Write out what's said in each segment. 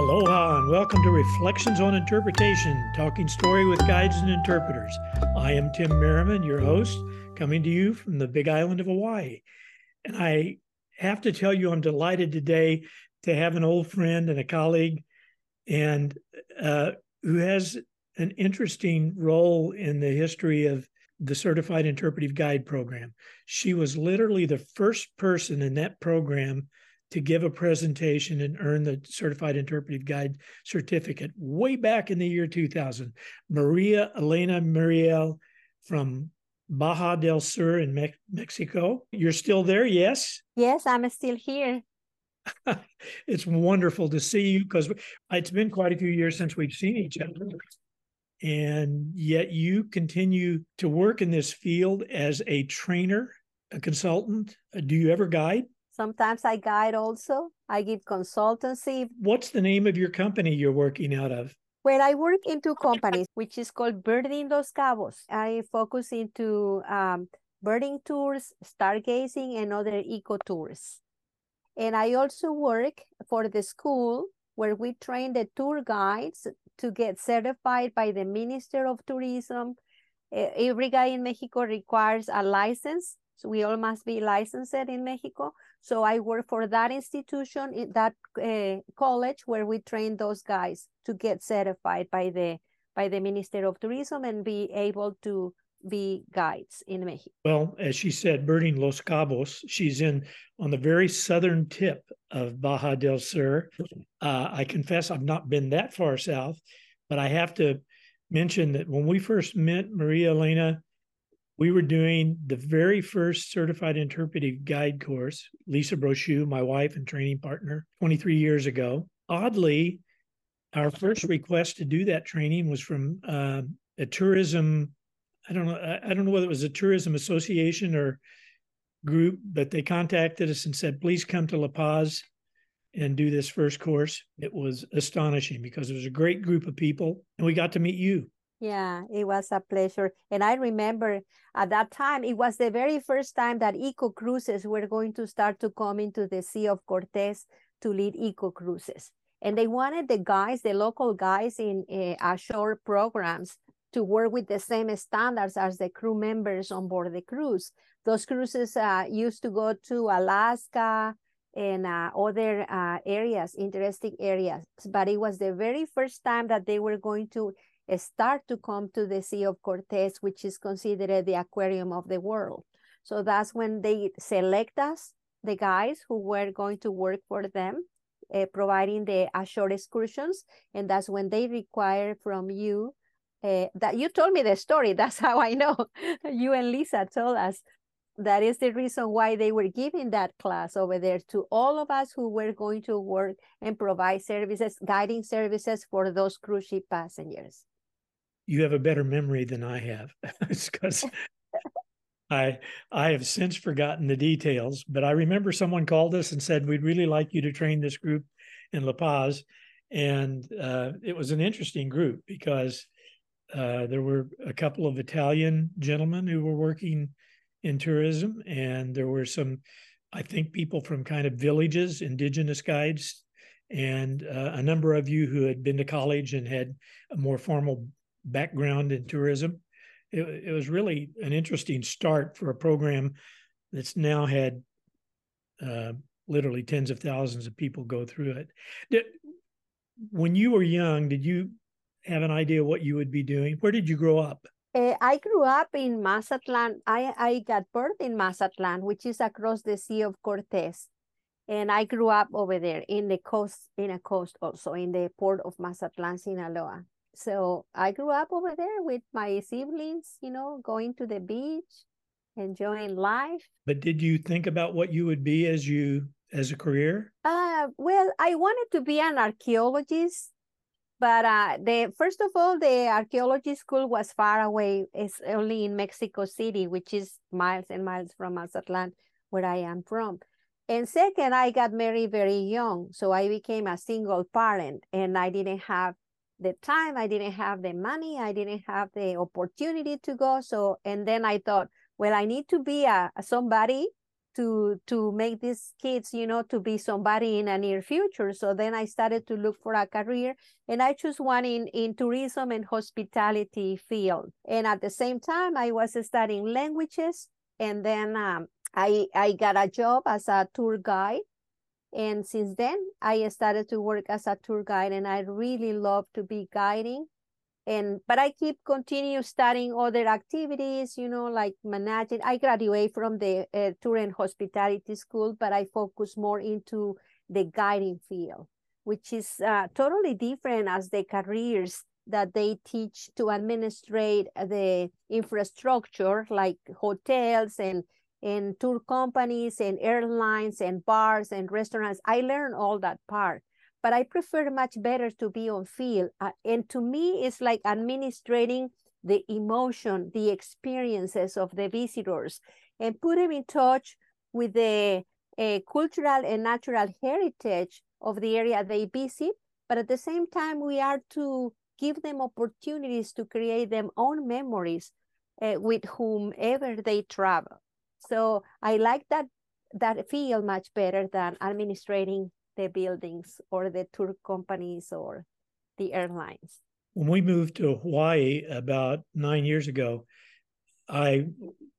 Aloha and welcome to Reflections on Interpretation, talking story with guides and interpreters. I am Tim Merriman, your host, coming to you from the big island of Hawaii. And I have to tell you, I'm delighted today to have an old friend and a colleague and uh, who has an interesting role in the history of the Certified Interpretive Guide program. She was literally the first person in that program to give a presentation and earn the Certified Interpretive Guide certificate way back in the year 2000. Maria Elena Muriel from Baja del Sur in Me- Mexico. You're still there, yes? Yes, I'm still here. it's wonderful to see you because it's been quite a few years since we've seen each other. And yet you continue to work in this field as a trainer, a consultant. Do you ever guide? Sometimes I guide also. I give consultancy. What's the name of your company you're working out of? Well, I work in two companies, which is called Birding Los Cabos. I focus into um, birding tours, stargazing, and other eco tours. And I also work for the school where we train the tour guides to get certified by the Minister of Tourism. Every guide in Mexico requires a license. So we all must be licensed in Mexico. So I work for that institution, in that uh, college where we train those guys to get certified by the by the Minister of Tourism and be able to be guides in Mexico. Well, as she said, birding Los Cabos, she's in on the very southern tip of Baja del Sur. Uh, I confess I've not been that far south, but I have to mention that when we first met Maria Elena, we were doing the very first certified interpretive guide course, Lisa Brochu, my wife and training partner, 23 years ago. Oddly, our first request to do that training was from uh, a tourism I don't know. I don't know whether it was a tourism association or group, but they contacted us and said, please come to La Paz and do this first course. It was astonishing because it was a great group of people and we got to meet you. Yeah, it was a pleasure. And I remember at that time, it was the very first time that eco cruises were going to start to come into the Sea of Cortez to lead eco cruises. And they wanted the guys, the local guys in uh, ashore programs to work with the same standards as the crew members on board the cruise. Those cruises uh, used to go to Alaska and uh, other uh, areas, interesting areas, but it was the very first time that they were going to start to come to the Sea of Cortez, which is considered the aquarium of the world. So that's when they select us, the guys who were going to work for them, uh, providing the ashore excursions, and that's when they require from you uh, that you told me the story. That's how I know. you and Lisa told us that is the reason why they were giving that class over there to all of us who were going to work and provide services, guiding services for those cruise ship passengers. You have a better memory than I have. because I I have since forgotten the details, but I remember someone called us and said we'd really like you to train this group in La Paz, and uh, it was an interesting group because uh, there were a couple of Italian gentlemen who were working in tourism, and there were some, I think, people from kind of villages, indigenous guides, and uh, a number of you who had been to college and had a more formal background in tourism. It, it was really an interesting start for a program that's now had uh, literally tens of thousands of people go through it. Did, when you were young, did you have an idea what you would be doing? Where did you grow up? Uh, I grew up in Mazatlan. I, I got birth in Mazatlan, which is across the Sea of Cortez. And I grew up over there in the coast, in a coast also, in the port of Mazatlan, Sinaloa. So I grew up over there with my siblings, you know, going to the beach, enjoying life. But did you think about what you would be as you as a career? Uh, well, I wanted to be an archaeologist but uh, the first of all, the archaeology school was far away. It's only in Mexico City, which is miles and miles from Mazatlan, where I am from. And second, I got married very young, so I became a single parent, and I didn't have the time, I didn't have the money, I didn't have the opportunity to go. So, and then I thought, well, I need to be a, a somebody to to make these kids you know to be somebody in a near future so then i started to look for a career and i chose one in in tourism and hospitality field and at the same time i was studying languages and then um, i i got a job as a tour guide and since then i started to work as a tour guide and i really love to be guiding. And but i keep continue studying other activities you know like managing. I graduate from the uh, tour and hospitality school but i focus more into the guiding field which is uh, totally different as the careers that they teach to administrate the infrastructure like hotels and and tour companies and airlines and bars and restaurants i learned all that part but I prefer much better to be on field. Uh, and to me, it's like administrating the emotion, the experiences of the visitors, and put them in touch with the uh, cultural and natural heritage of the area they visit. But at the same time, we are to give them opportunities to create their own memories uh, with whomever they travel. So I like that that feel much better than administrating the buildings or the tour companies or the airlines. When we moved to Hawaii about nine years ago, I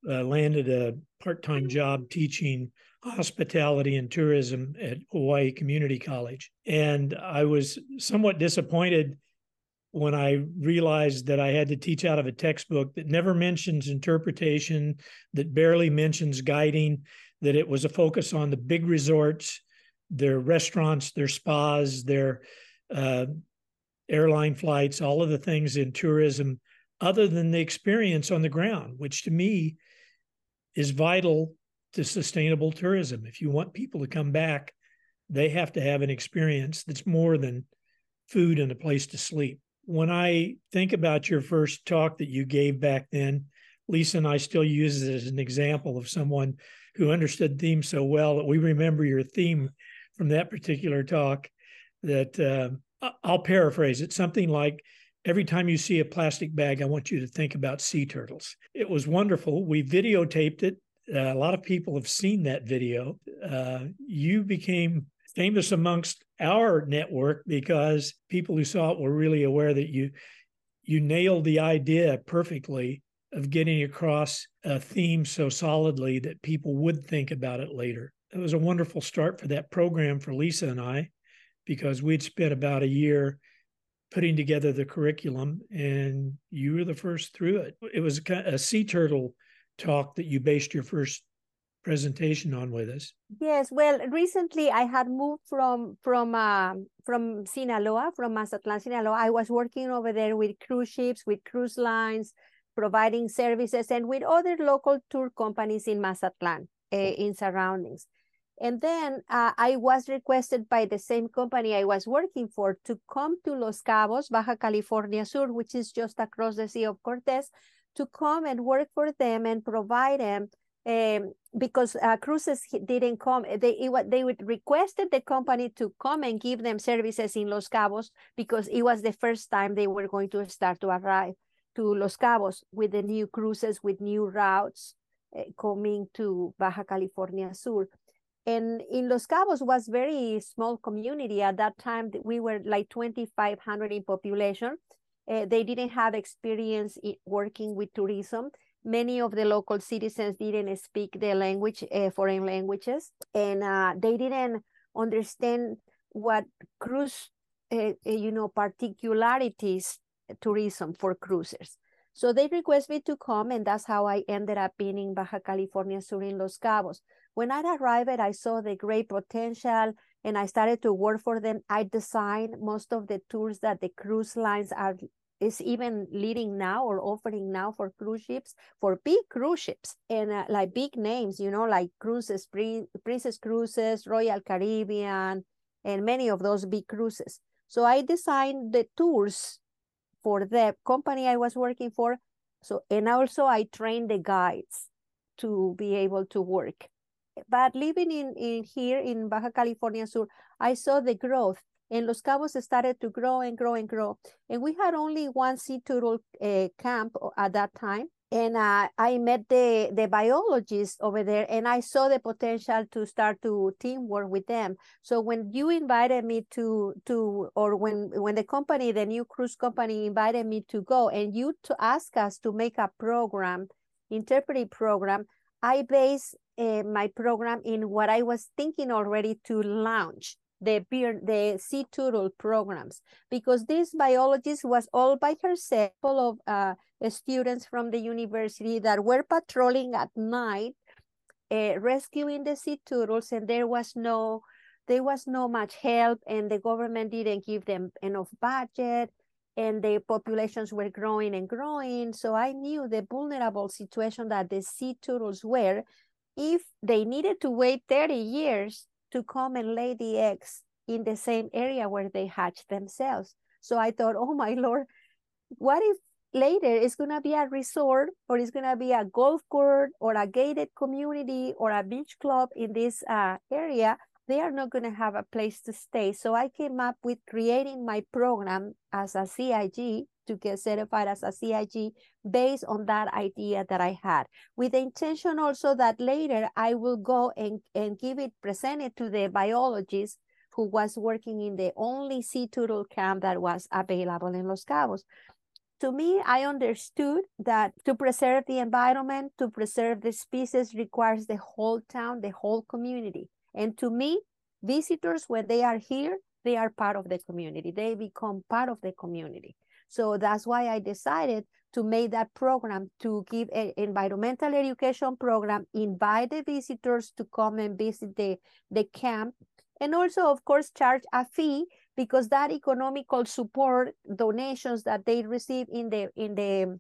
uh, landed a part time job teaching hospitality and tourism at Hawaii Community College. And I was somewhat disappointed when I realized that I had to teach out of a textbook that never mentions interpretation, that barely mentions guiding, that it was a focus on the big resorts their restaurants, their spas, their uh, airline flights, all of the things in tourism, other than the experience on the ground, which to me is vital to sustainable tourism. If you want people to come back, they have to have an experience that's more than food and a place to sleep. When I think about your first talk that you gave back then, Lisa and I still use it as an example of someone who understood themes so well that we remember your theme from that particular talk that uh, I'll paraphrase it something like every time you see a plastic bag, I want you to think about sea turtles. It was wonderful. We videotaped it. Uh, a lot of people have seen that video. Uh, you became famous amongst our network because people who saw it were really aware that you you nailed the idea perfectly of getting across a theme so solidly that people would think about it later it was a wonderful start for that program for Lisa and I because we'd spent about a year putting together the curriculum and you were the first through it. It was a, sea turtle talk that you based your first presentation on with us. Yes, well, recently I had moved from from uh, from Sinaloa, from Mazatlan, Sinaloa. I was working over there with cruise ships, with cruise lines, providing services, and with other local tour companies in Mazatlan, uh, in surroundings. And then uh, I was requested by the same company I was working for to come to Los Cabos, Baja California Sur, which is just across the Sea of Cortez, to come and work for them and provide them um, because uh, cruises didn't come. They it, they would requested the company to come and give them services in Los Cabos because it was the first time they were going to start to arrive to Los Cabos with the new cruises with new routes uh, coming to Baja California Sur and in Los Cabos was very small community at that time. We were like 2,500 in population. Uh, they didn't have experience working with tourism. Many of the local citizens didn't speak the language, uh, foreign languages, and uh, they didn't understand what cruise, uh, you know, particularities tourism for cruisers. So they request me to come, and that's how I ended up being in Baja California Sur in Los Cabos. When I arrived, I saw the great potential and I started to work for them. I designed most of the tours that the cruise lines are is even leading now or offering now for cruise ships for big cruise ships. And uh, like big names you know like cruises princess cruises royal caribbean and many of those big cruises. So i designed the tours for the company i was working for. So and also i trained the guides to be able to work. But living in, in here in Baja California Sur, I saw the growth and Los Cabos started to grow and grow and grow. And we had only one sea turtle uh, camp at that time. and uh, I met the the biologists over there, and I saw the potential to start to teamwork with them. So when you invited me to to, or when when the company, the new cruise company, invited me to go, and you to ask us to make a program, interpretive program, I based uh, my program in what I was thinking already to launch the beer, the sea turtle programs because this biologist was all by herself, full of uh, students from the university that were patrolling at night, uh, rescuing the sea turtles, and there was no there was no much help, and the government didn't give them enough budget, and the populations were growing and growing. So I knew the vulnerable situation that the sea turtles were if they needed to wait 30 years to come and lay the eggs in the same area where they hatch themselves. So I thought, oh my Lord, what if later it's going to be a resort or it's going to be a golf court or a gated community or a beach club in this uh, area? They are not going to have a place to stay. So I came up with creating my program as a CIG to get certified as a CIG based on that idea that I had, with the intention also that later I will go and, and give it, present it to the biologist who was working in the only sea turtle camp that was available in Los Cabos. To me, I understood that to preserve the environment, to preserve the species requires the whole town, the whole community. And to me, visitors, when they are here, they are part of the community. They become part of the community. So that's why I decided to make that program to give an environmental education program, invite the visitors to come and visit the, the camp, and also, of course, charge a fee because that economical support donations that they receive in the in the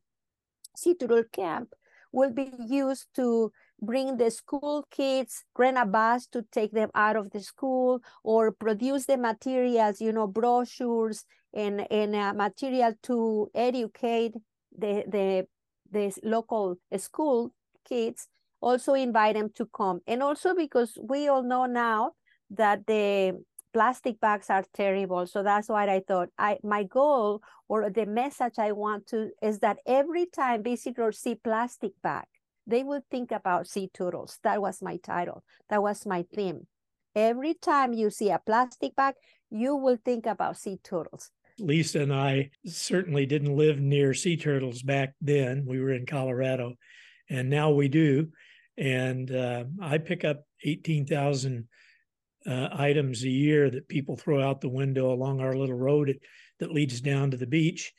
Turtle camp will be used to bring the school kids, rent a bus to take them out of the school, or produce the materials, you know, brochures and, and uh, material to educate the, the, the local school kids, also invite them to come. And also because we all know now that the plastic bags are terrible. So that's why I thought I my goal or the message I want to is that every time visitors see plastic bag, they will think about sea turtles. That was my title. That was my theme. Every time you see a plastic bag, you will think about sea turtles. Lisa and I certainly didn't live near sea turtles back then. We were in Colorado, and now we do. And uh, I pick up 18,000 uh, items a year that people throw out the window along our little road that leads down to the beach.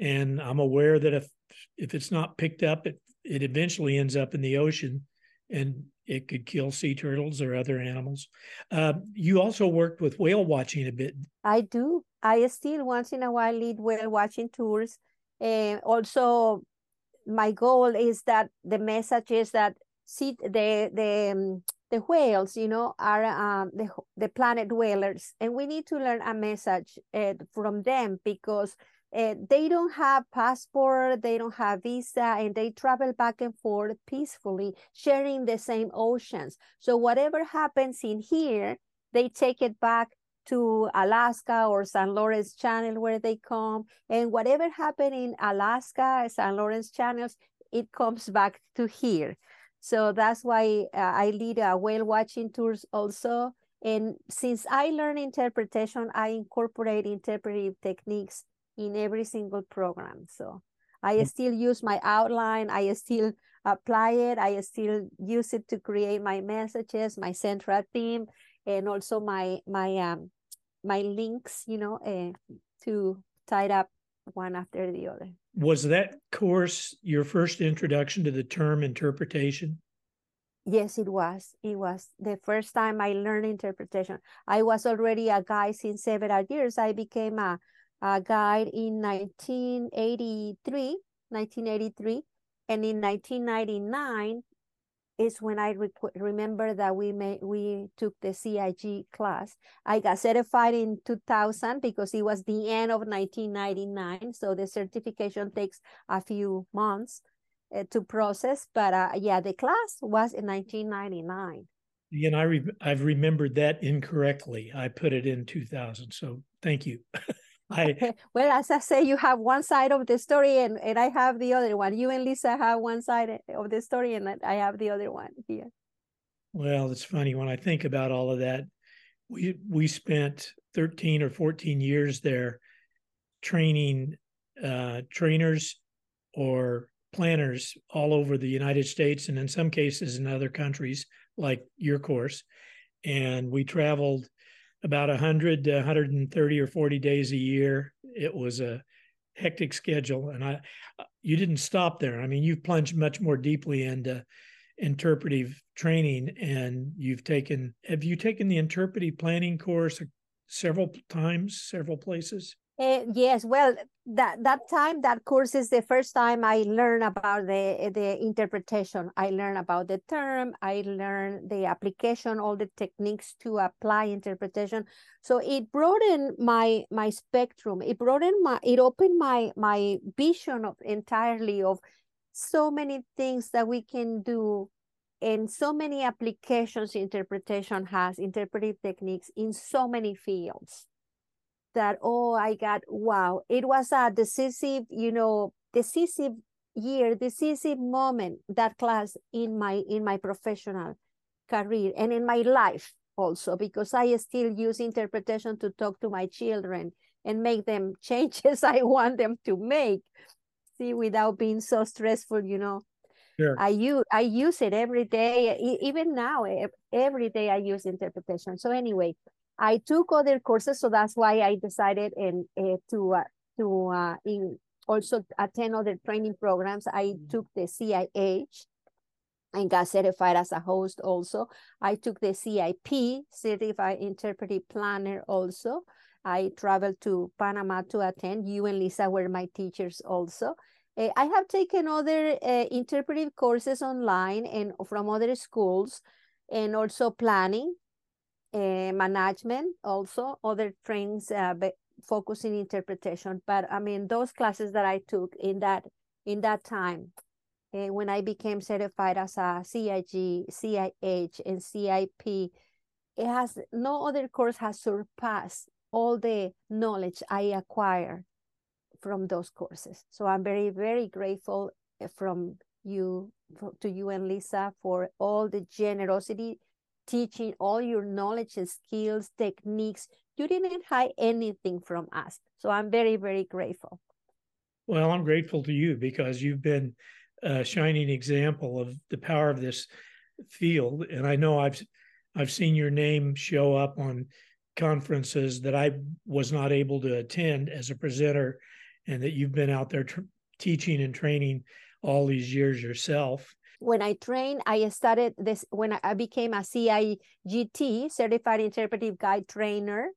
And I'm aware that if if it's not picked up, it it eventually ends up in the ocean, and it could kill sea turtles or other animals. Uh, you also worked with whale watching a bit. I do. I still once in a while lead whale watching tours. And also, my goal is that the message is that see the the um, the whales, you know, are um, the, the planet whalers, and we need to learn a message uh, from them because uh, they don't have passport, they don't have visa, and they travel back and forth peacefully, sharing the same oceans. So whatever happens in here, they take it back to Alaska or San Lawrence Channel where they come, and whatever happened in Alaska, San Lawrence channels, it comes back to here. So that's why uh, I lead a whale watching tours also. And since I learn interpretation, I incorporate interpretive techniques in every single program. So I mm. still use my outline. I still apply it. I still use it to create my messages, my central theme, and also my my um my links. You know, uh, to tie it up one after the other was that course your first introduction to the term interpretation? Yes, it was. It was the first time I learned interpretation. I was already a guy since several years. I became a, a guide in 1983, 1983. And in 1999, is when I remember that we made, we took the CIG class. I got certified in 2000 because it was the end of 1999. So the certification takes a few months uh, to process. But uh, yeah, the class was in 1999. And I re- I've remembered that incorrectly. I put it in 2000. So thank you. I well, as I say, you have one side of the story, and and I have the other one. You and Lisa have one side of the story, and I have the other one here. Well, it's funny when I think about all of that. We we spent thirteen or fourteen years there, training uh, trainers or planners all over the United States, and in some cases in other countries, like your course. And we traveled about 100 to 130 or 40 days a year. It was a hectic schedule. And I, uh, you didn't stop there. I mean, you've plunged much more deeply into interpretive training and you've taken, have you taken the interpretive planning course several times, several places? Uh, yes, well, that that time, that course is the first time I learned about the the interpretation. I learned about the term. I learned the application, all the techniques to apply interpretation. So it broadened my my spectrum. It broadened my. It opened my my vision of entirely of so many things that we can do and so many applications interpretation has interpretive techniques in so many fields that oh i got wow it was a decisive you know decisive year decisive moment that class in my in my professional career and in my life also because i still use interpretation to talk to my children and make them changes i want them to make see without being so stressful you know Sure. I use I use it every day, even now. Every day I use interpretation. So anyway, I took other courses, so that's why I decided in uh, to uh, to uh, in also attend other training programs. I mm -hmm. took the CIH and got certified as a host also. I took the CIP, Certified Interpretive Planner also. I traveled to Panama to attend. You and Lisa were my teachers also. Uh, I have taken other uh, interpretive courses online and from other schools and also planning uh, management also other trainings uh, focusing interpretation. But i mean those classes that i took in that in that time uh, when i became certified as a cig cih and cip it has no other course has surpassed all the knowledge i acquired from those courses. So i'm very very grateful uh, from you to you and lisa for all the generosity teaching all your knowledge and skills, techniques. You didn't hide anything from us. So I'm very, very grateful. Well, I'm grateful to you because you've been a shining example of the power of this field. And I know I've I've seen your name show up on conferences that I was not able to attend as a presenter, and that you've been out there teaching and training all these years yourself when I trained, I started this when I became a CIGT, Certified Interpretive Guide Trainer.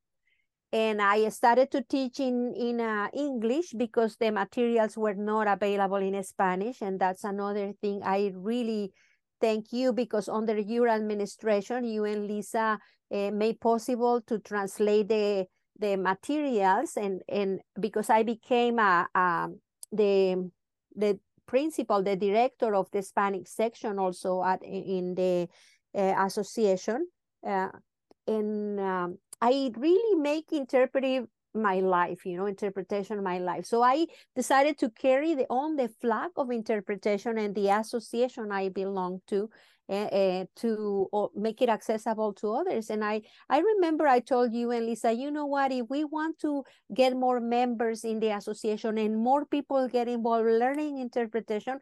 And I started to teach in, in uh, English because the materials were not available in Spanish. And that's another thing I really thank you because under your administration, you and Lisa uh, made possible to translate the the materials and and because I became a, a the the principal, the director of the Hispanic section also at in the uh, association. Uh, and um, I really make interpretive my life, you know, interpretation my life. So I decided to carry the on the flag of interpretation and the association I belong to uh, to make it accessible to others. And I, I remember I told you and Lisa, you know what, if we want to get more members in the association and more people get involved learning interpretation,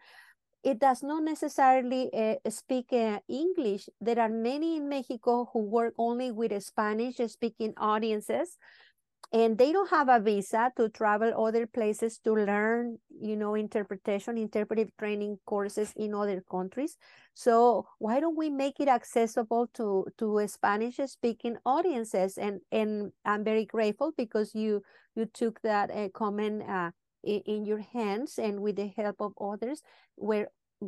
it does not necessarily uh, speak uh, English. There are many in Mexico who work only with Spanish speaking audiences and they don't have a visa to travel other places to learn you know interpretation interpretive training courses in other countries. So why don't we make it accessible to to spanish speaking audiences? And and i'm very grateful because you you took that uh, comment uh, in, in, your hands and with the help of others were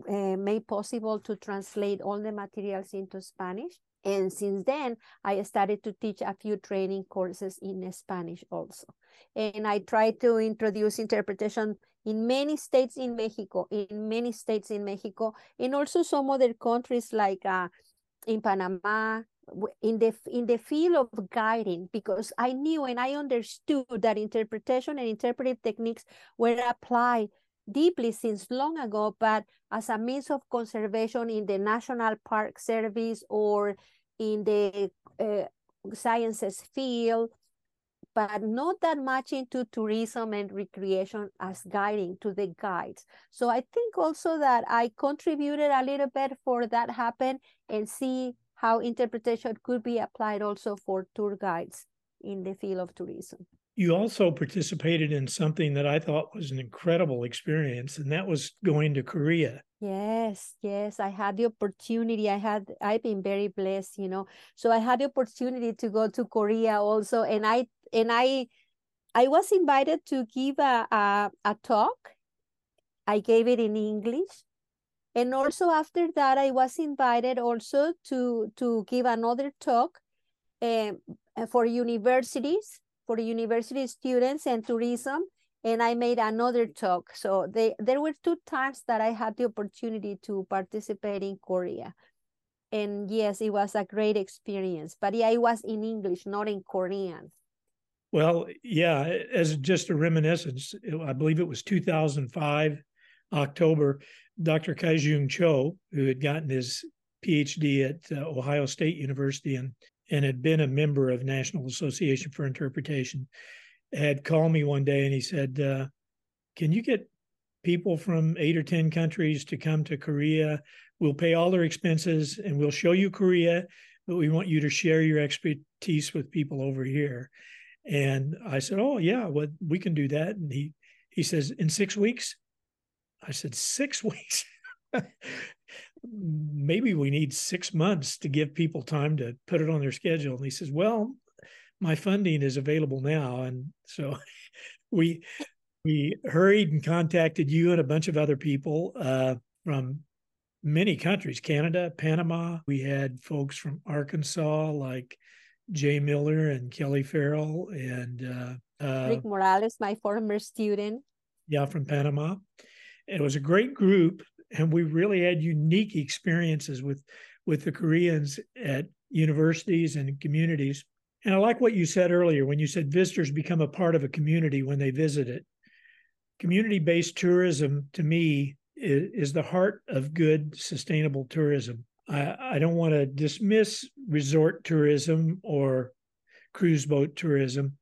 uh, made possible to translate all the materials into spanish and since then, I started to teach a few training courses in Spanish also. And I tried to introduce interpretation in many states in Mexico, in many states in Mexico, and also some other countries like uh, in Panama, in the in the field of guiding because I knew and I understood that interpretation and interpretive techniques were applied deeply since long ago, but as a means of conservation in the National Park Service or in the uh, sciences field, but not that much into tourism and recreation as guiding to the guides. So I think also that I contributed a little bit for that happen and see how interpretation could be applied also for tour guides in the field of tourism. You also participated in something that I thought was an incredible experience, and that was going to Korea. Yes, yes, I had the opportunity. I had, I've been very blessed, you know. So I had the opportunity to go to Korea also, and I and I, I was invited to give a a, a talk. I gave it in English, and also after that, I was invited also to, to give another talk um, for universities, for university students and tourism. And I made another talk. So they, there were two times that I had the opportunity to participate in Korea. And yes, it was a great experience. But yeah, it was in English, not in Korean. Well, yeah, as just a reminiscence, I believe it was 2005, October. Dr. Kai-Jung Cho, who had gotten his PhD at uh, Ohio State University and, and had been a member of National Association for Interpretation, had called me one day and he said, uh, Can you get people from eight or 10 countries to come to Korea? We'll pay all their expenses and we'll show you Korea, but we want you to share your expertise with people over here. And I said, Oh, yeah, well, we can do that. And he, he says, In six weeks? I said, six weeks. Maybe we need six months to give people time to put it on their schedule. And he says, Well, my funding is available now. And so we we hurried and contacted you and a bunch of other people uh, from many countries canada panama we had folks from arkansas like jay miller and kelly farrell and uh, uh, rick morales my former student yeah from panama it was a great group, and we really had unique experiences with with the Koreans at universities and communities. And I like what you said earlier when you said visitors become a part of a community when they visit it. Community based tourism, to me, is, is, the heart of good, sustainable tourism. I, I don't want to dismiss resort tourism or cruise boat tourism,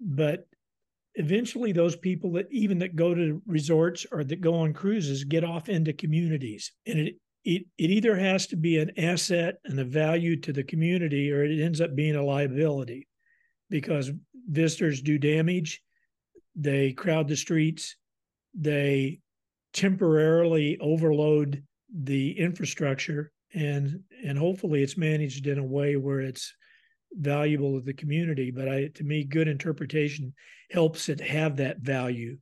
but eventually those people that even that go to resorts or that go on cruises get off into communities. And it it, it either has to be an asset and a value to the community or it ends up being a liability because visitors do damage. They crowd the streets. They temporarily overload the infrastructure and and hopefully it's managed in a way where it's valuable to the community. But I, to me, good interpretation helps it have that value.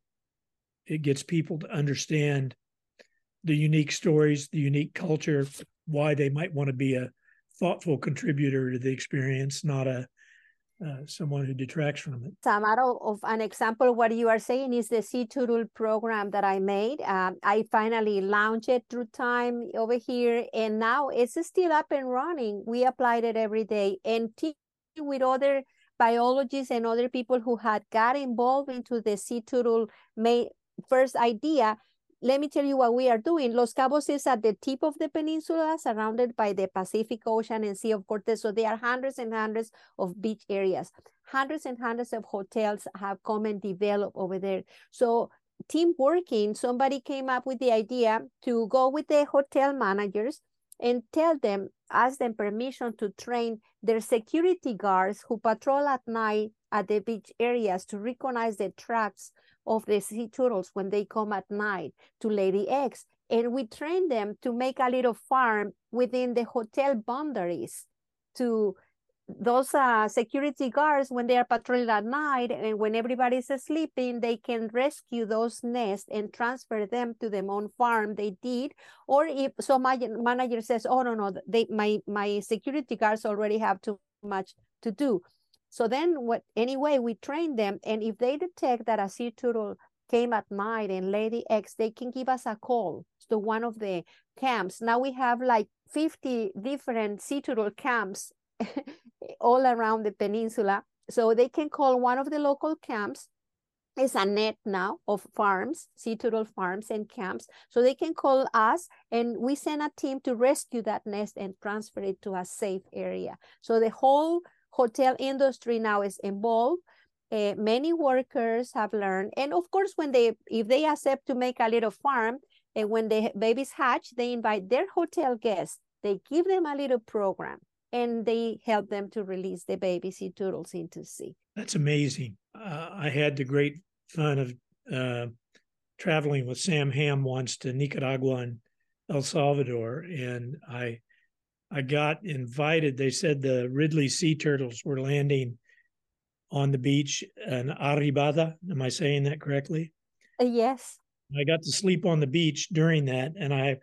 It gets people to understand the unique stories, the unique culture, why they might want to be a thoughtful contributor to the experience, not a uh, someone who detracts from it. Some of an example, what you are saying is the sea turtle program that I made. Um, I finally launched it through time over here, and now it's still up and running. We applied it every day, and with other biologists and other people who had got involved into the sea turtle first idea, let me tell you what we are doing. Los Cabos is at the tip of the peninsula, surrounded by the Pacific Ocean and Sea of Cortez. So there are hundreds and hundreds of beach areas. Hundreds and hundreds of hotels have come and developed over there. So team working, somebody came up with the idea to go with the hotel managers and tell them, ask them permission to train their security guards who patrol at night at the beach areas to recognize the tracks of the sea turtles when they come at night to lay the eggs. And we train them to make a little farm within the hotel boundaries to those uh, security guards when they are patrolling at night and when everybody's sleeping they can rescue those nests and transfer them to their own farm they did or if so my manager says oh no no they my my security guards already have too much to do so then what anyway, we train them and if they detect that a sea turtle came at night and the eggs, they can give us a call to one of the camps. Now we have like 50 different sea turtle camps all around the peninsula. So they can call one of the local camps it's a net now of farms, sea turtle farms and camps. So they can call us and we send a team to rescue that nest and transfer it to a safe area. So the whole hotel industry now is involved. Uh, many workers have learned. And of course, when they, if they accept to make a little farm, and when the babies hatch, they invite their hotel guests. They give them a little program and they help them to release the baby sea turtles into sea. That's amazing. Uh, I had the great fun of uh, traveling with Sam Ham once to Nicaragua and El Salvador, and I I got invited. They said the Ridley sea turtles were landing on the beach in Arribada. Am I saying that correctly? Uh, yes. I got to sleep on the beach during that, and I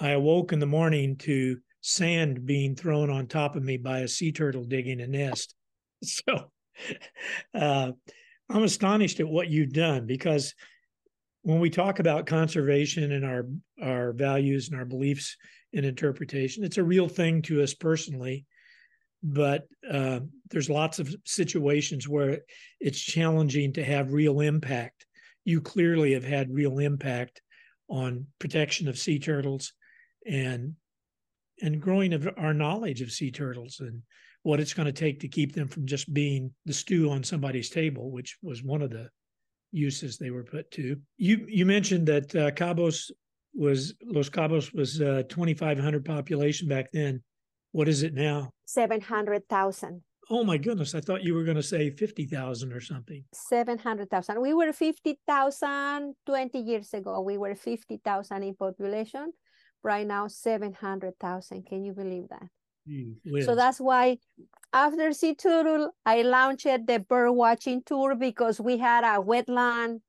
I awoke in the morning to sand being thrown on top of me by a sea turtle digging a nest. So uh, I'm astonished at what you've done because when we talk about conservation and our our values and our beliefs in interpretation, it's a real thing to us personally. But uh, there's lots of situations where it's challenging to have real impact. You clearly have had real impact on protection of sea turtles and and growing of our knowledge of sea turtles and what it's going to take to keep them from just being the stew on somebody's table, which was one of the uses they were put to. You you mentioned that uh, Cabos was Los Cabos was uh, 2,500 population back then. What is it now? 700,000. Oh my goodness! I thought you were going to say 50,000 or something. 700,000. We were 50,000 20 years ago. We were 50,000 in population right now 700,000. Can you believe that? so that's why after Sea Turtle, I launched the bird watching tour because we had a wetland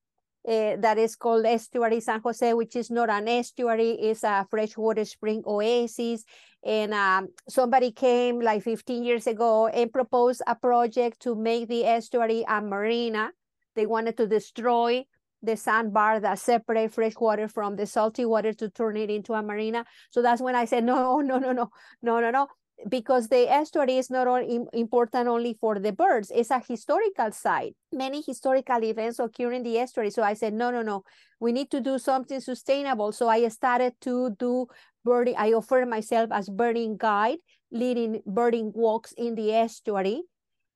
uh, that is called Estuary San Jose, which is not an estuary, it's a freshwater spring oasis. And um, somebody came like 15 years ago and proposed a project to make the estuary a marina. They wanted to destroy the sandbar that separate fresh water from the salty water to turn it into a marina. So that's when I said, no, no, no, no, no, no, no, because the estuary is not only important only for the birds, it's a historical site. Many historical events occur in the estuary. So I said, no, no, no, we need to do something sustainable. So I started to do birding. I offered myself as birding guide, leading birding walks in the estuary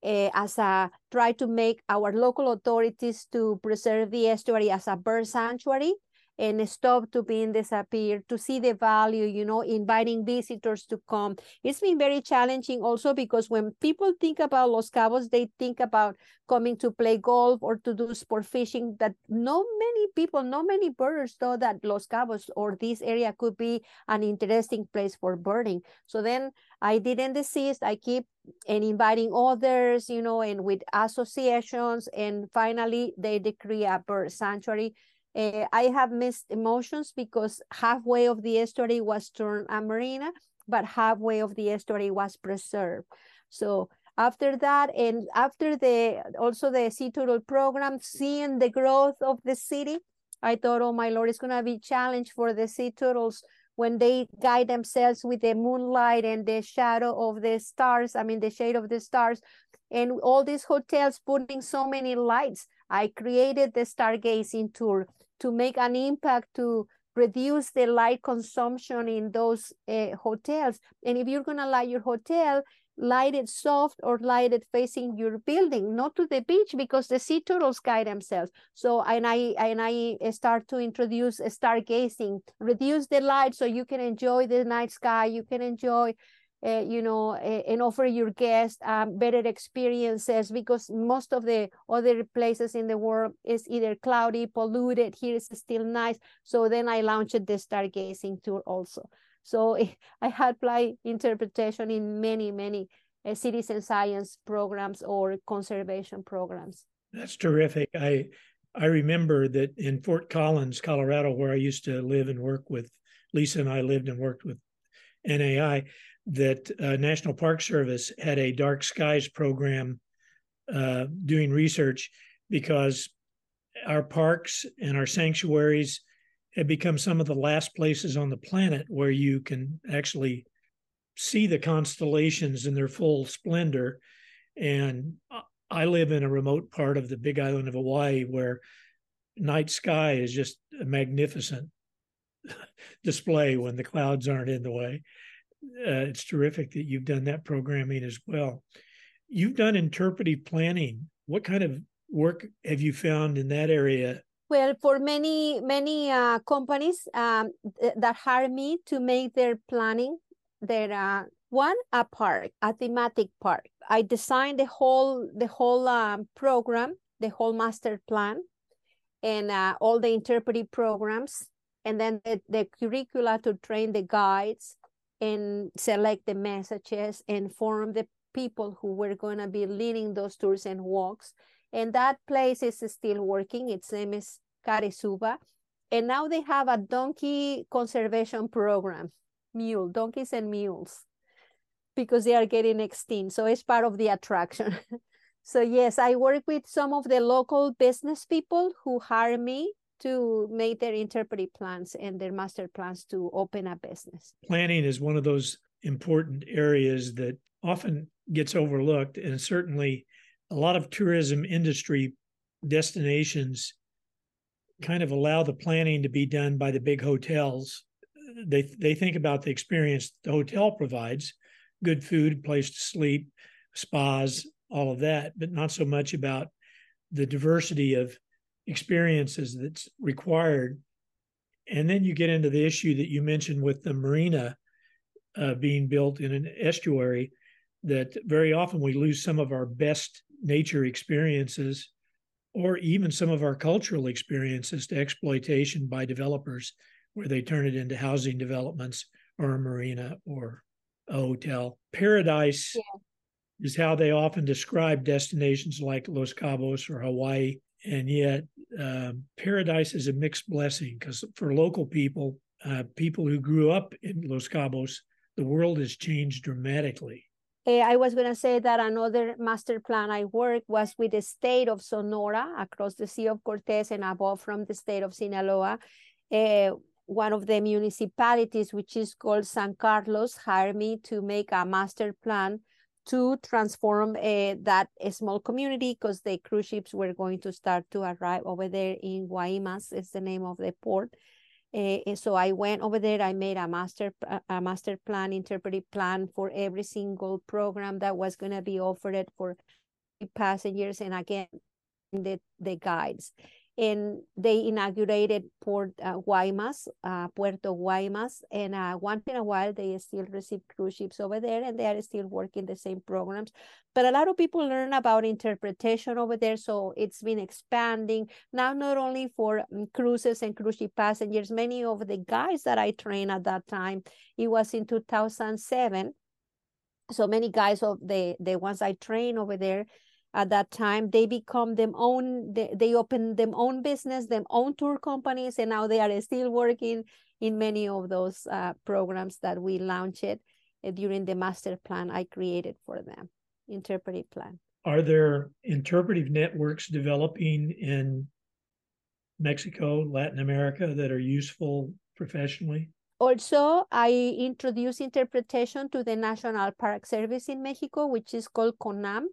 uh, as a try to make our local authorities to preserve the estuary as a bird sanctuary and stop to being disappeared, to see the value, you know, inviting visitors to come. It's been very challenging also because when people think about Los Cabos, they think about coming to play golf or to do sport fishing, that no many people, no many birders thought that Los Cabos or this area could be an interesting place for birding. So then I didn't desist. I keep and inviting others, you know, and with associations. And finally, they decree a bird sanctuary. Uh, I have missed emotions because halfway of the estuary was turned a marina, but halfway of the estuary was preserved. So after that, and after the also the sea turtle program, seeing the growth of the city, I thought, oh my lord, it's gonna be challenge for the sea turtles when they guide themselves with the moonlight and the shadow of the stars, I mean, the shade of the stars, and all these hotels putting so many lights. I created the stargazing tour to make an impact to reduce the light consumption in those uh, hotels. And if you're gonna light your hotel, light it soft or light it facing your building, not to the beach because the sea turtles guide themselves. So and I and I start to introduce stargazing, reduce the light so you can enjoy the night sky, you can enjoy uh, you know, uh, and offer your guests um, better experiences because most of the other places in the world is either cloudy, polluted. Here is still nice. So then I launched the stargazing tour also. So I had applied interpretation in many, many uh, citizen science programs or conservation programs. That's terrific. I I remember that in Fort Collins, Colorado, where I used to live and work with Lisa and I lived and worked with NAI, that uh, National Park Service had a dark skies program uh, doing research because our parks and our sanctuaries have become some of the last places on the planet where you can actually see the constellations in their full splendor. And I live in a remote part of the big island of Hawaii where night sky is just a magnificent display when the clouds aren't in the way. Uh, it's terrific that you've done that programming as well. You've done interpretive planning. What kind of work have you found in that area? Well, for many many uh, companies um, th that hire me to make their planning, their uh, one a park, a thematic park. I designed the whole the whole um, program, the whole master plan, and uh, all the interpretive programs, and then the, the curricula to train the guides and select the messages and form the people who were going to be leading those tours and walks and that place is still working. Its name is Karesuba. And now they have a donkey conservation program, mule, donkeys and mules, because they are getting extinct. So it's part of the attraction. so yes, I work with some of the local business people who hire me to make their interpretive plans and their master plans to open a business. Planning is one of those important areas that often gets overlooked and certainly a lot of tourism industry destinations kind of allow the planning to be done by the big hotels. They they think about the experience the hotel provides, good food, place to sleep, spas, all of that, but not so much about the diversity of experiences that's required. And then you get into the issue that you mentioned with the marina uh, being built in an estuary, that very often we lose some of our best nature experiences or even some of our cultural experiences to exploitation by developers where they turn it into housing developments or a marina or a hotel. Paradise yeah. is how they often describe destinations like Los Cabos or Hawaii. And yet, um, paradise is a mixed blessing because for local people, uh, people who grew up in Los Cabos, the world has changed dramatically. Uh, I was going to say that another master plan I worked was with the state of Sonora across the Sea of Cortez and above from the state of Sinaloa. Uh, one of the municipalities, which is called San Carlos, hired me to make a master plan to transform uh, that small community because the cruise ships were going to start to arrive over there in Guaymas, is the name of the port. Uh, so I went over there. I made a master a master plan, interpretive plan for every single program that was going to be offered for passengers, and again, the the guides and they inaugurated Port uh, Guaymas, uh, Puerto Guaymas, and uh, once in a while they still receive cruise ships over there, and they are still working the same programs. But a lot of people learn about interpretation over there, so it's been expanding now not only for um, cruises and cruise ship passengers. Many of the guys that I trained at that time, it was in 2007. So many guys of the the ones I trained over there at that time they become them own they, they open them own business them own tour companies and now they are still working in many of those uh, programs that we launched uh, during the master plan i created for them interpretive plan. Are there interpretive networks developing in mexico latin america that are useful professionally? Also i introduced interpretation to the national park service in mexico which is called conam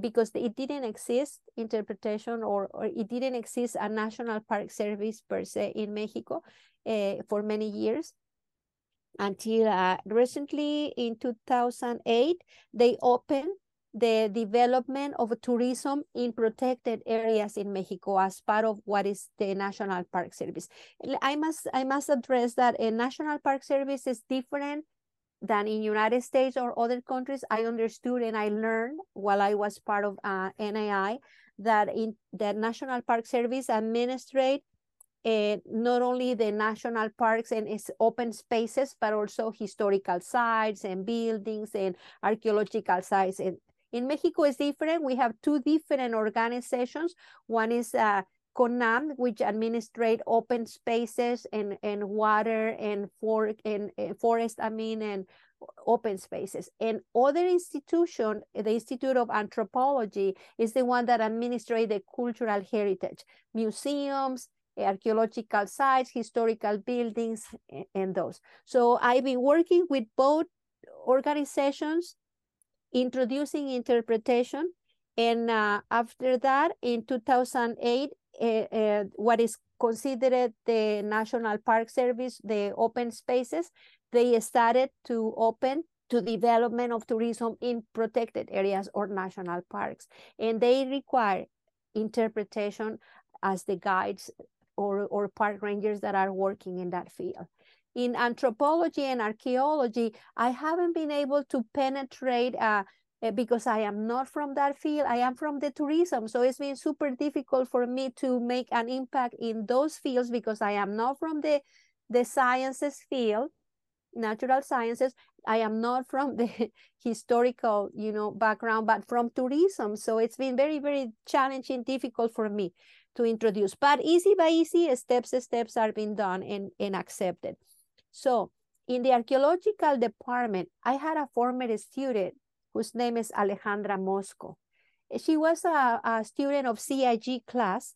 because it didn't exist interpretation or, or it didn't exist a national park service per se in Mexico uh, for many years until uh, recently in 2008 they opened the development of tourism in protected areas in Mexico as part of what is the National Park Service. I must I must address that a National Park Service is different than in United States or other countries. I understood and I learned while I was part of uh, NAI that in the National Park Service administrate uh, not only the national parks and its open spaces, but also historical sites and buildings and archaeological sites. And in Mexico is different. We have two different organizations. One is uh, CONAM, which administrate open spaces and, and water and, for, and, and forest, I mean, and open spaces. And other institution, the Institute of Anthropology, is the one that administrates the cultural heritage, museums, archaeological sites, historical buildings, and those. So I've been working with both organizations introducing interpretation. And uh, after that, in 2008, uh, uh, what is considered the National Park Service, the open spaces, they started to open to development of tourism in protected areas or national parks. And they require interpretation as the guides or, or park rangers that are working in that field. In anthropology and archaeology, I haven't been able to penetrate uh, eh, Eh, because I am not from that field. I am from the tourism. So it's been super difficult for me to make an impact in those fields because I am not from the, the sciences field natural sciences. I am not from the historical, you know, background, but from tourism. So it's been very, very challenging, difficult for me to introduce. But easy by easy, steps, steps are being done and, and accepted. So in the archaeological department, I had a former student whose name is Alejandra Mosco. She was a, a student of CIG class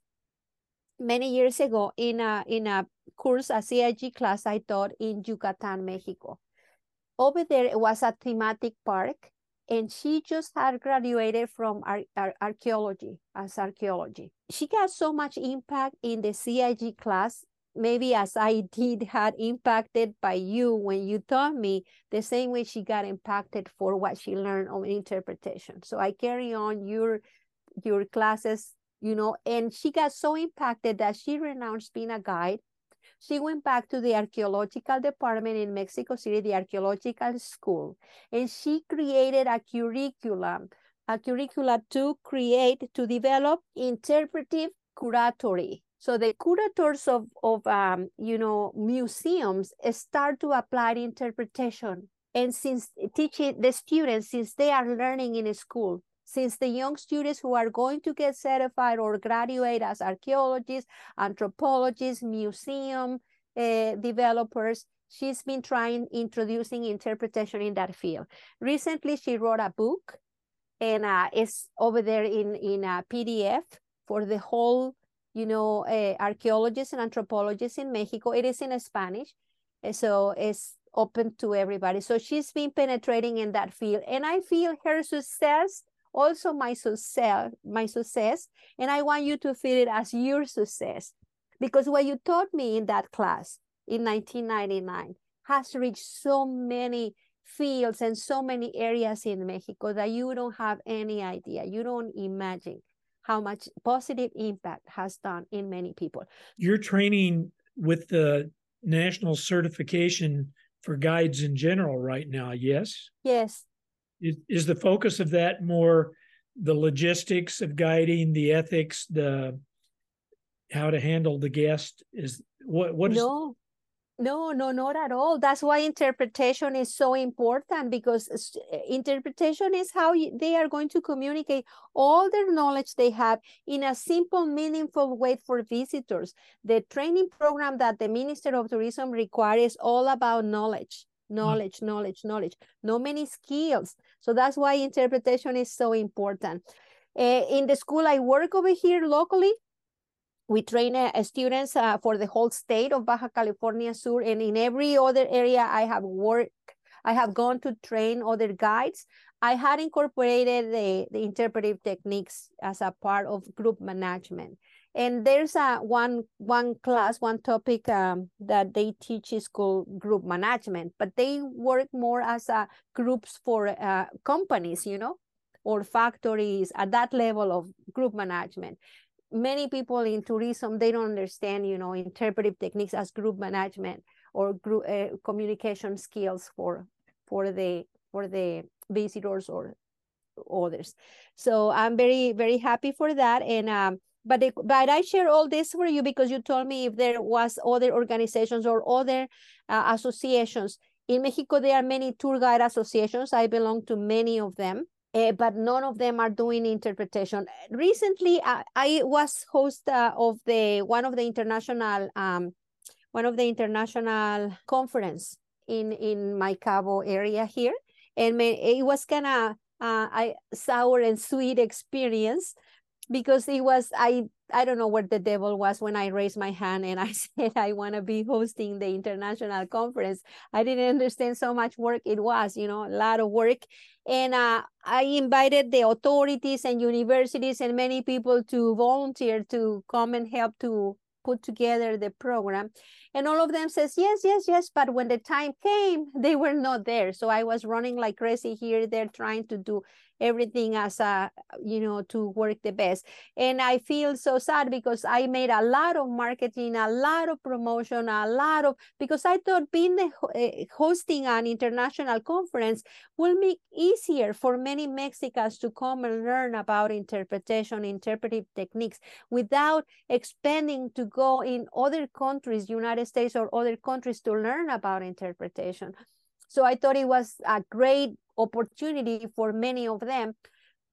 many years ago in a, in a course, a CIG class I taught in Yucatan, Mexico. Over there it was a thematic park, and she just had graduated from ar ar archaeology as archaeology. She got so much impact in the CIG class, maybe as I did had impacted by you when you taught me the same way she got impacted for what she learned on interpretation. So I carry on your your classes, you know, and she got so impacted that she renounced being a guide she went back to the archaeological department in Mexico City, the archaeological school, and she created a curriculum, a curricula to create, to develop interpretive curatory. So the curators of, of um, you know, museums start to apply interpretation. And since teaching the students, since they are learning in school, since the young students who are going to get certified or graduate as archaeologists, anthropologists, museum uh, developers, she's been trying introducing interpretation in that field. Recently, she wrote a book and uh, it's over there in, in a PDF for the whole, you know, uh, archaeologists and anthropologists in Mexico. It is in Spanish, so it's open to everybody. So she's been penetrating in that field. And I feel her success also my success, my success, and I want you to feel it as your success. Because what you taught me in that class in 1999 has reached so many fields and so many areas in Mexico that you don't have any idea. You don't imagine how much positive impact has done in many people. You're training with the national certification for guides in general right now, yes? Yes, is, is the focus of that more the logistics of guiding, the ethics, the how to handle the guest? Is what what is no. No, no, not at all. That's why interpretation is so important because interpretation is how you, they are going to communicate all their knowledge they have in a simple, meaningful way for visitors. The training program that the Minister of Tourism requires is all about knowledge. Mm. knowledge, knowledge, knowledge, no many skills. So that's why interpretation is so important. Uh, in the school I work over here locally, we train uh, students uh, for the whole state of Baja California Sur, and in every other area I have worked, I have gone to train other guides. I had incorporated the, the interpretive techniques as a part of group management. And there's a one one class, one topic um, that they teach is called group management, but they work more as a groups for uh, companies, you know, or factories at that level of group management. Many people in tourism they don't understand, you know, interpretive techniques as group management or group uh, communication skills for for the for the visitors or others. So I'm very very happy for that and. Um, but they, but I share all this for you because you told me if there was other organizations or other uh, associations. In Mexico, there are many tour guide associations. I belong to many of them, uh, but none of them are doing interpretation. Recently, I, I was host uh, of the one of the international um, one of the international conference in in my Cabo area here, and it was kind of uh, a sour and sweet experience because it was I I don't know where the devil was when I raised my hand and I said I want to be hosting the international conference. I didn't understand so much work it was, you know, a lot of work. And uh, I invited the authorities and universities and many people to volunteer to come and help to put together the program and all of them says yes yes yes but when the time came they were not there. So i was running like crazy here there trying to do everything as a you know to work the best. And i feel so sad because i made a lot of marketing a lot of promotion a lot of because i thought being the, uh, hosting an international conference will make easier for many mexicans to come and learn about interpretation interpretive techniques without expanding to go in other countries united states or other countries to learn about interpretation so I thought it was a great opportunity for many of them.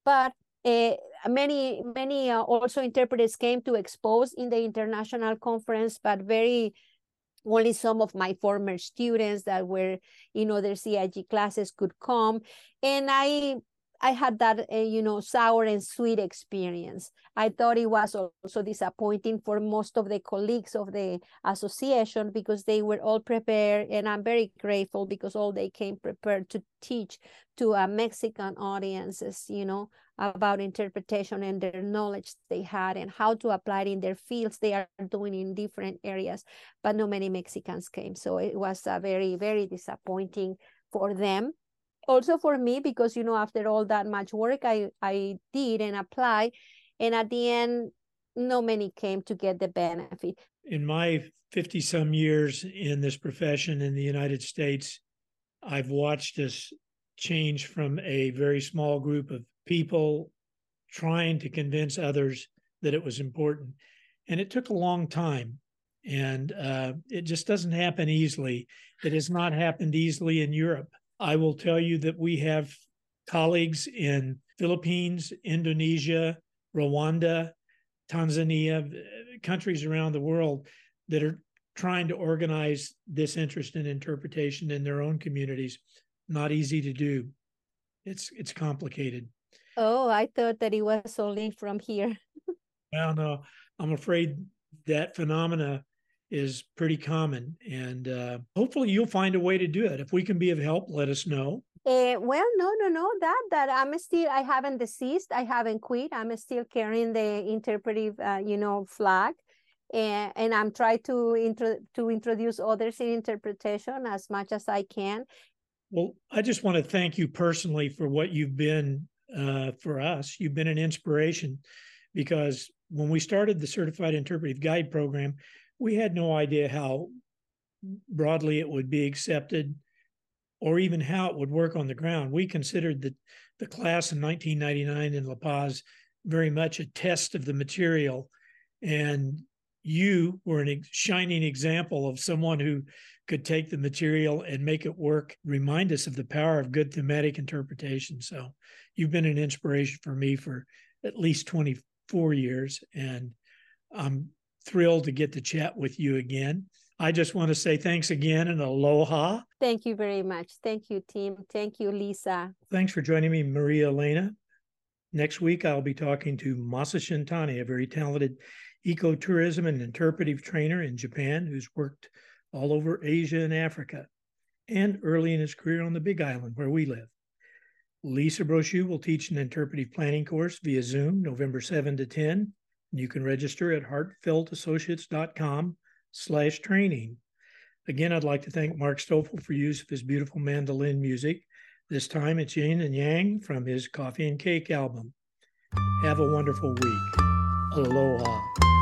But uh, many many uh, also interpreters came to expose in the international conference, but very only some of my former students that were in other CIG classes could come. And I I had that, uh, you know, sour and sweet experience. I thought it was also disappointing for most of the colleagues of the association because they were all prepared, and I'm very grateful because all they came prepared to teach to a Mexican audiences, you know, about interpretation and their knowledge they had and how to apply it in their fields they are doing in different areas. But not many Mexicans came, so it was a very, very disappointing for them also for me because you know after all that much work i i did and apply and at the end no many came to get the benefit. In my 50 some years in this profession in the united states i've watched us change from a very small group of people trying to convince others that it was important. And it took a long time and uh, it just doesn't happen easily. It has not happened easily in europe I will tell you that we have colleagues in Philippines, Indonesia, Rwanda, Tanzania, uh, countries around the world that are trying to organize this interest in interpretation in their own communities. Not easy to do. It's it's complicated. Oh, I thought that it was only from here. well, no, I'm afraid that phenomena is pretty common. And uh, hopefully you'll find a way to do it. If we can be of help, let us know. Uh, well, no, no, no. That that I'm still. I haven't deceased. I haven't quit. I'm still carrying the interpretive, uh, you know, flag, and and I'm trying to intro to introduce others in interpretation as much as I can. Well, I just want to thank you personally for what you've been uh, for us. You've been an inspiration because when we started the Certified Interpretive Guide program, we had no idea how broadly it would be accepted or even how it would work on the ground. We considered the, the class in 1999 in La Paz very much a test of the material. And you were a shining example of someone who could take the material and make it work, remind us of the power of good thematic interpretation. So you've been an inspiration for me for at least 24 years. And I'm thrilled to get to chat with you again. I just want to say thanks again and aloha. Thank you very much. Thank you, Tim. Thank you, Lisa. Thanks for joining me, Maria Elena. Next week, I'll be talking to Masa Shintani, a very talented ecotourism and interpretive trainer in Japan who's worked all over Asia and Africa and early in his career on the Big Island where we live. Lisa Brochu will teach an interpretive planning course via Zoom November 7 to 10 you can register at heartfeltassociates.com slash training. Again, I'd like to thank Mark Stoffel for use of his beautiful mandolin music. This time it's Yin and Yang from his Coffee and Cake album. Have a wonderful week. Aloha.